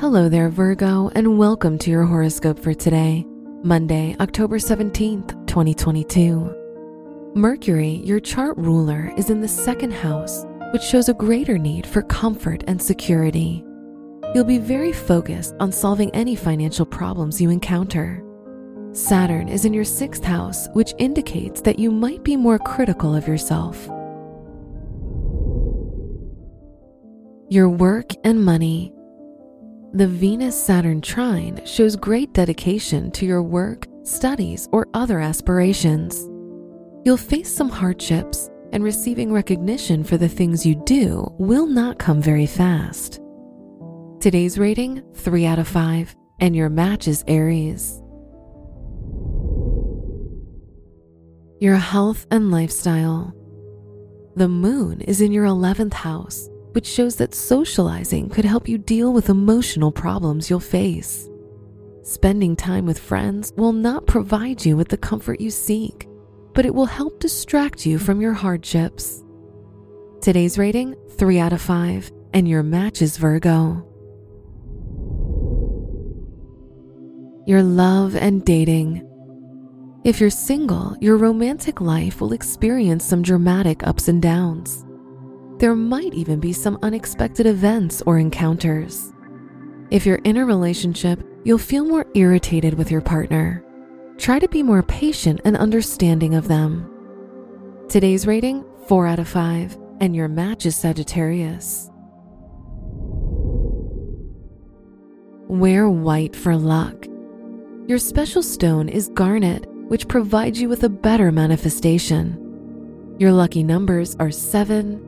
Hello there, Virgo, and welcome to your horoscope for today, Monday, October 17th, 2022. Mercury, your chart ruler, is in the second house, which shows a greater need for comfort and security. You'll be very focused on solving any financial problems you encounter. Saturn is in your sixth house, which indicates that you might be more critical of yourself. Your work and money. The Venus Saturn trine shows great dedication to your work, studies, or other aspirations. You'll face some hardships, and receiving recognition for the things you do will not come very fast. Today's rating 3 out of 5, and your match is Aries. Your health and lifestyle. The moon is in your 11th house which shows that socializing could help you deal with emotional problems you'll face. Spending time with friends will not provide you with the comfort you seek, but it will help distract you from your hardships. Today's rating 3 out of 5, and your match is Virgo. Your love and dating. If you're single, your romantic life will experience some dramatic ups and downs. There might even be some unexpected events or encounters. If you're in a relationship, you'll feel more irritated with your partner. Try to be more patient and understanding of them. Today's rating 4 out of 5, and your match is Sagittarius. Wear white for luck. Your special stone is garnet, which provides you with a better manifestation. Your lucky numbers are 7,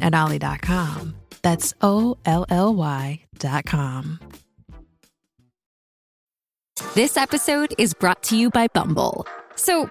at olly.com. That's O L L Y.com. This episode is brought to you by Bumble. So,